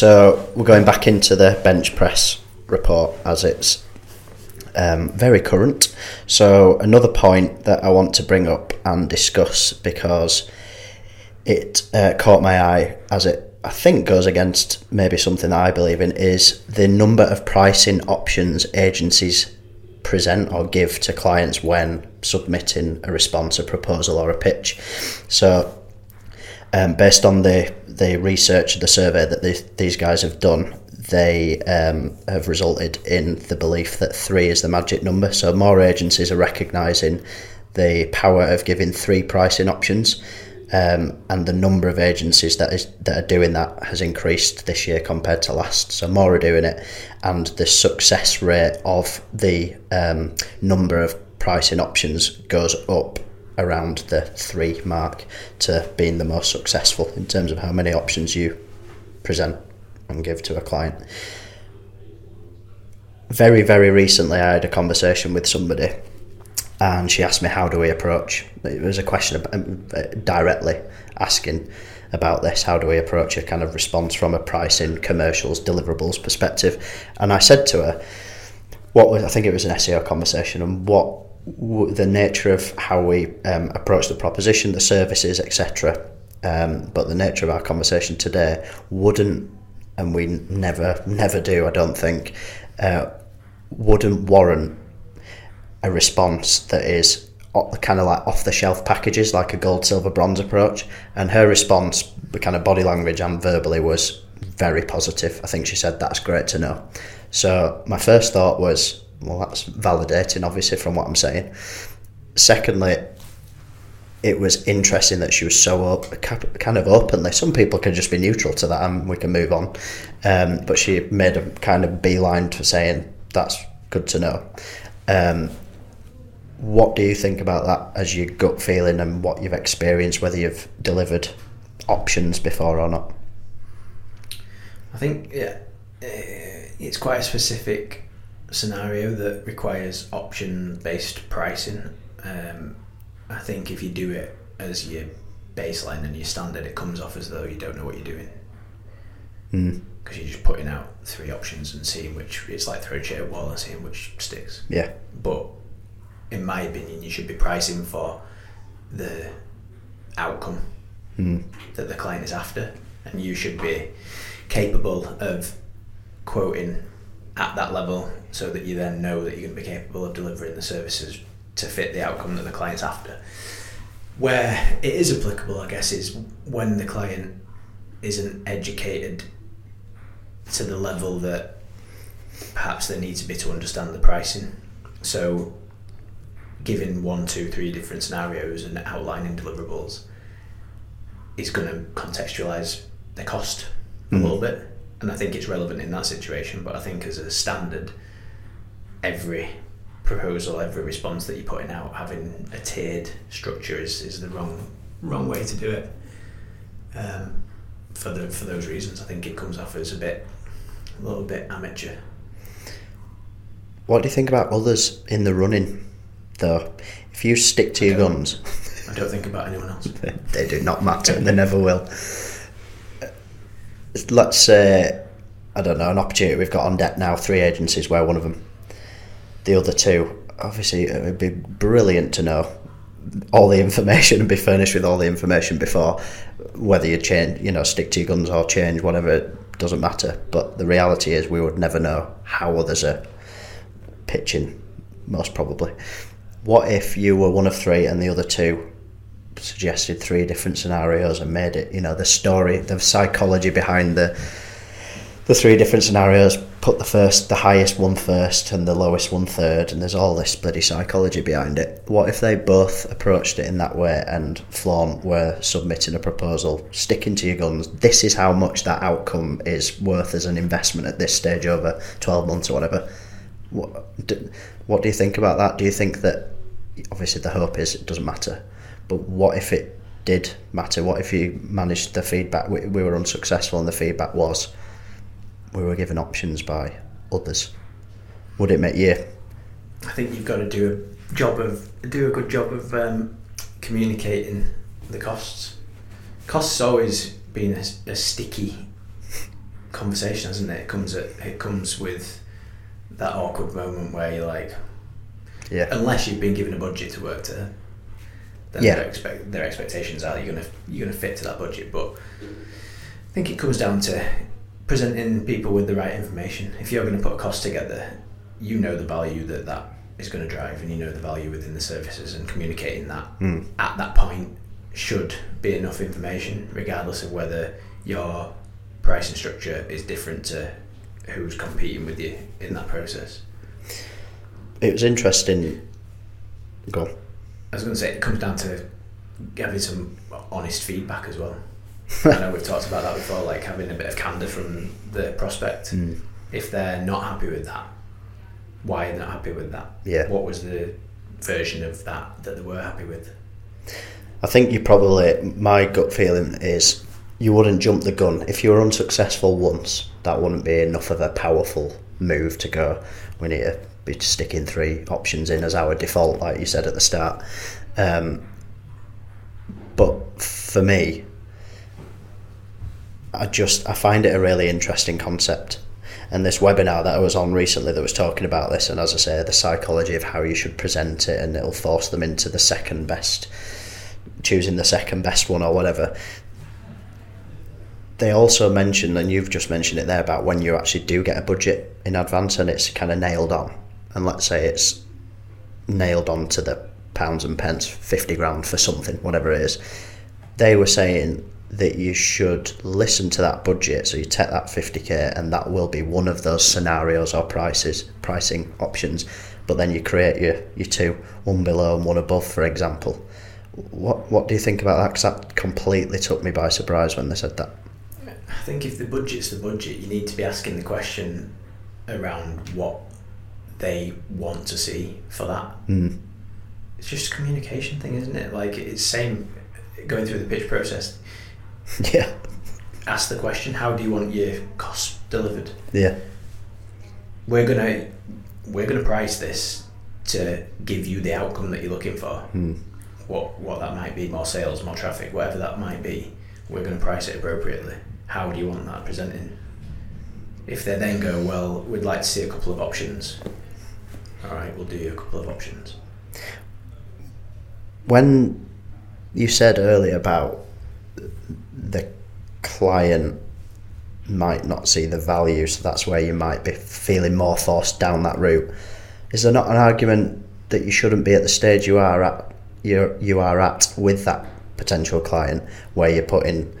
so we're going back into the bench press report as it's um, very current. So another point that I want to bring up and discuss because it uh, caught my eye as it I think goes against maybe something that I believe in is the number of pricing options agencies present or give to clients when submitting a response, a proposal, or a pitch. So, um, based on the the research, the survey that these, these guys have done, they um, have resulted in the belief that three is the magic number. So, more agencies are recognising the power of giving three pricing options um, and the number of agencies that is that are doing that has increased this year compared to last. So more are doing it, and the success rate of the um, number of pricing options goes up around the three mark to being the most successful in terms of how many options you present and give to a client. Very, very recently, I had a conversation with somebody and she asked me how do we approach it was a question um, directly asking about this how do we approach a kind of response from a pricing commercials deliverables perspective and i said to her what was i think it was an seo conversation and what the nature of how we um, approach the proposition the services etc um, but the nature of our conversation today wouldn't and we never never do i don't think uh, wouldn't warrant a response that is kind of like off the shelf packages, like a gold, silver, bronze approach. And her response, the kind of body language and verbally, was very positive. I think she said, That's great to know. So my first thought was, Well, that's validating, obviously, from what I'm saying. Secondly, it was interesting that she was so op- kind of openly. Some people can just be neutral to that and we can move on. Um, but she made a kind of beeline to saying, That's good to know. Um, what do you think about that as your gut feeling and what you've experienced, whether you've delivered options before or not? I think yeah, eh, it's quite a specific scenario that requires option-based pricing. Um, I think if you do it as your baseline and your standard, it comes off as though you don't know what you're doing. Because mm. you're just putting out three options and seeing which it's like throwing shit at wall and seeing which sticks. Yeah. But in my opinion, you should be pricing for the outcome mm. that the client is after, and you should be capable of quoting at that level so that you then know that you're going to be capable of delivering the services to fit the outcome that the client's after. Where it is applicable, I guess, is when the client isn't educated to the level that perhaps they need to be to understand the pricing. So giving one, two, three different scenarios and outlining deliverables is going to contextualize the cost a mm. little bit. And I think it's relevant in that situation. But I think as a standard, every proposal, every response that you're putting out, having a tiered structure is, is the wrong wrong way to do it. Um, for the for those reasons, I think it comes off as a bit a little bit amateur. What do you think about others in the running? though. If you stick to your guns, I don't think about anyone else. they do not matter, and they never will. Let's say, I don't know, an opportunity we've got on deck now. Three agencies, where one of them, the other two. Obviously, uh, it would be brilliant to know all the information and be furnished with all the information before whether you change, you know, stick to your guns or change whatever. Doesn't matter. But the reality is, we would never know how others are pitching, most probably what if you were one of three and the other two suggested three different scenarios and made it, you know, the story, the psychology behind the the three different scenarios, put the first, the highest one first and the lowest one third, and there's all this bloody psychology behind it. What if they both approached it in that way and Flawn were submitting a proposal, sticking to your guns? This is how much that outcome is worth as an investment at this stage over 12 months or whatever. What do, what do you think about that? Do you think that obviously the hope is it doesn't matter, but what if it did matter? What if you managed the feedback? We, we were unsuccessful, and the feedback was we were given options by others. Would it make you? I think you've got to do a job of do a good job of um, communicating the costs. Costs always been a, a sticky conversation, hasn't it? It comes at, it comes with that awkward moment where you're like, Yeah. unless you've been given a budget to work to, then Yeah. their, expect, their expectations are you're gonna you're gonna fit to that budget. But I think it comes down to presenting people with the right information. If you're going to put a cost together, you know the value that that is going to drive, and you know the value within the services, and communicating that Mm. at that point should be enough information, regardless of whether your pricing structure is different to who's competing with you in that process. It was interesting. Go. on. I was going to say it comes down to having some honest feedback as well. I know we've talked about that before, like having a bit of candor from the prospect. Mm. If they're not happy with that, why are they not happy with that? Yeah. What was the version of that that they were happy with? I think you probably my gut feeling is you wouldn't jump the gun if you were unsuccessful once. That wouldn't be enough of a powerful move to go. We need to be sticking three options in as our default, like you said at the start. Um, but for me, I just I find it a really interesting concept. And this webinar that I was on recently that was talking about this, and as I say, the psychology of how you should present it, and it'll force them into the second best choosing the second best one or whatever. They also mentioned, and you've just mentioned it there, about when you actually do get a budget in advance and it's kind of nailed on. And let's say it's nailed on to the pounds and pence, 50 grand for something, whatever it is. They were saying that you should listen to that budget. So you take that 50k, and that will be one of those scenarios or prices, pricing options. But then you create your, your two, one below and one above, for example. What what do you think about that? Because that completely took me by surprise when they said that. I think if the budget's the budget, you need to be asking the question around what they want to see for that. Mm. It's just a communication thing, isn't it? Like it's same going through the pitch process. Yeah, Ask the question: How do you want your costs delivered? yeah, We're gonna we're gonna price this to give you the outcome that you're looking for. mm. What what that might be, more sales, more traffic, whatever that might be. We're gonna price it appropriately. How do you want that presenting? If they then go, well, we'd like to see a couple of options. All right, we'll do a couple of options. When you said earlier about the client might not see the value, so that's where you might be feeling more forced down that route. Is there not an argument that you shouldn't be at the stage you are at you you are at with that potential client, where you're putting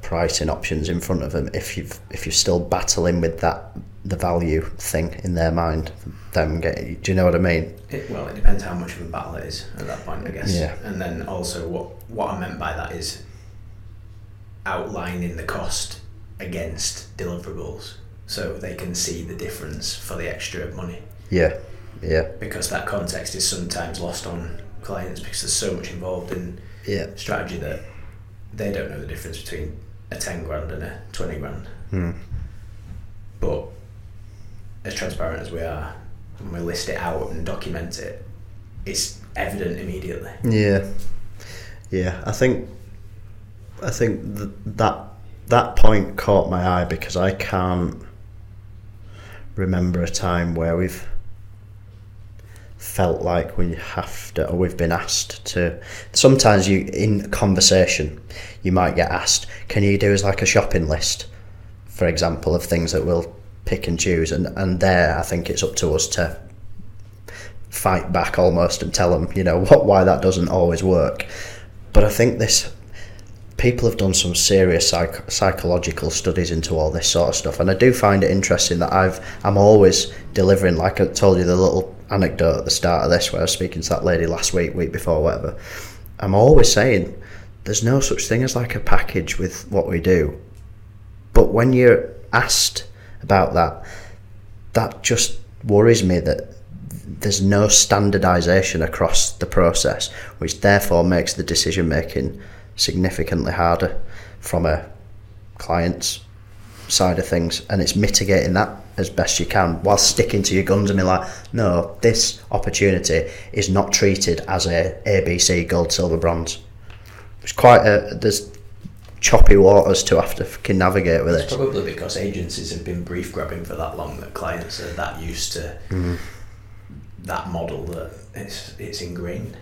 pricing options in front of them if you've if you're still battling with that the value thing in their mind them get do you know what I mean It, well, it depends how much of a battle it is at that point, I guess. Yeah. And then also, what what I meant by that is outlining the cost against deliverables, so they can see the difference for the extra money. yeah yeah Because that context is sometimes lost on clients because there's so much involved in yeah strategy that they don't know the difference between a ten grand and a twenty grand. mm. But as transparent as we are, when we list it out and document it, it's evident immediately. yeah yeah I think I think th- that that point caught my eye because I can't remember a time where we've felt like we have to or we've been asked to sometimes you in conversation you might get asked can you do as like a shopping list for example of things that we'll pick and choose and and there I think it's up to us to fight back almost and tell them you know what why that doesn't always work. But I think this people have done some serious psych- psychological studies into all this sort of stuff and I do find it interesting that I've I'm always delivering like I told you the little anecdote at the start of this where I was speaking to that lady last week week before whatever. I'm always saying there's no such thing as like a package with what we do. But when you're asked about that that just worries me that there's no standardization across the process which therefore makes the decision making significantly harder from a client's side of things. And it's mitigating that as best you can while sticking to your guns and be like no this opportunity is not treated as a abc gold silver bronze. It's quite a there's choppy waters to have to fucking navigate with It's it. probably because agencies have been brief grabbing for that long that clients are that used to Mm. that model that it's it's ingrained.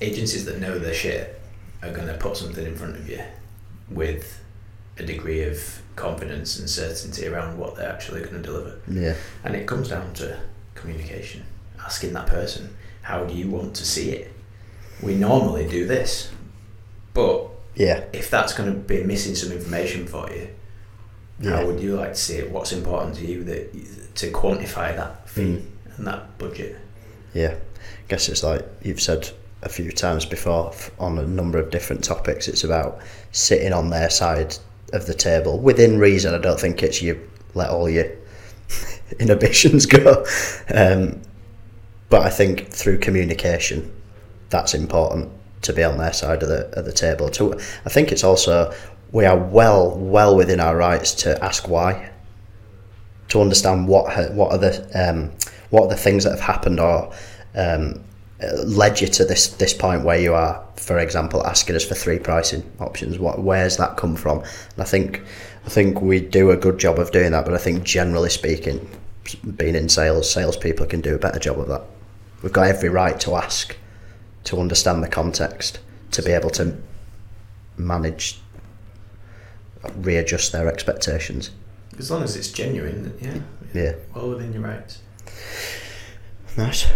Agencies that know their shit are going to put something in front of you with a degree of confidence and certainty around what they're actually going to deliver. Yeah, And it comes down to communication. Asking that person, how do you want to see it? We normally do this, but yeah, if that's going to be missing some information for you, Yeah. how would you like to see it? What's important to you that to quantify that fee Mm. and that budget? yeah. I guess it's like you've said a few times before on a number of different topics. It's about sitting on their side of the table within reason. I don't think it's you let all your inhibitions go. Um, but I think through communication, that's important to be on their side of the of the table. To I think it's also we are well well within our rights to ask why, to understand what what are the um, what are the things that have happened or um, led you to this this point where you are. For example, asking us for three pricing options. What where's that come from? And I think I think we do a good job of doing that. But I think generally speaking, being in sales, salespeople can do a better job of that. We've got every right to ask, to understand the context, to be able to manage, readjust their expectations. As long as it's genuine, yeah, Yeah. well within your rights. Nice.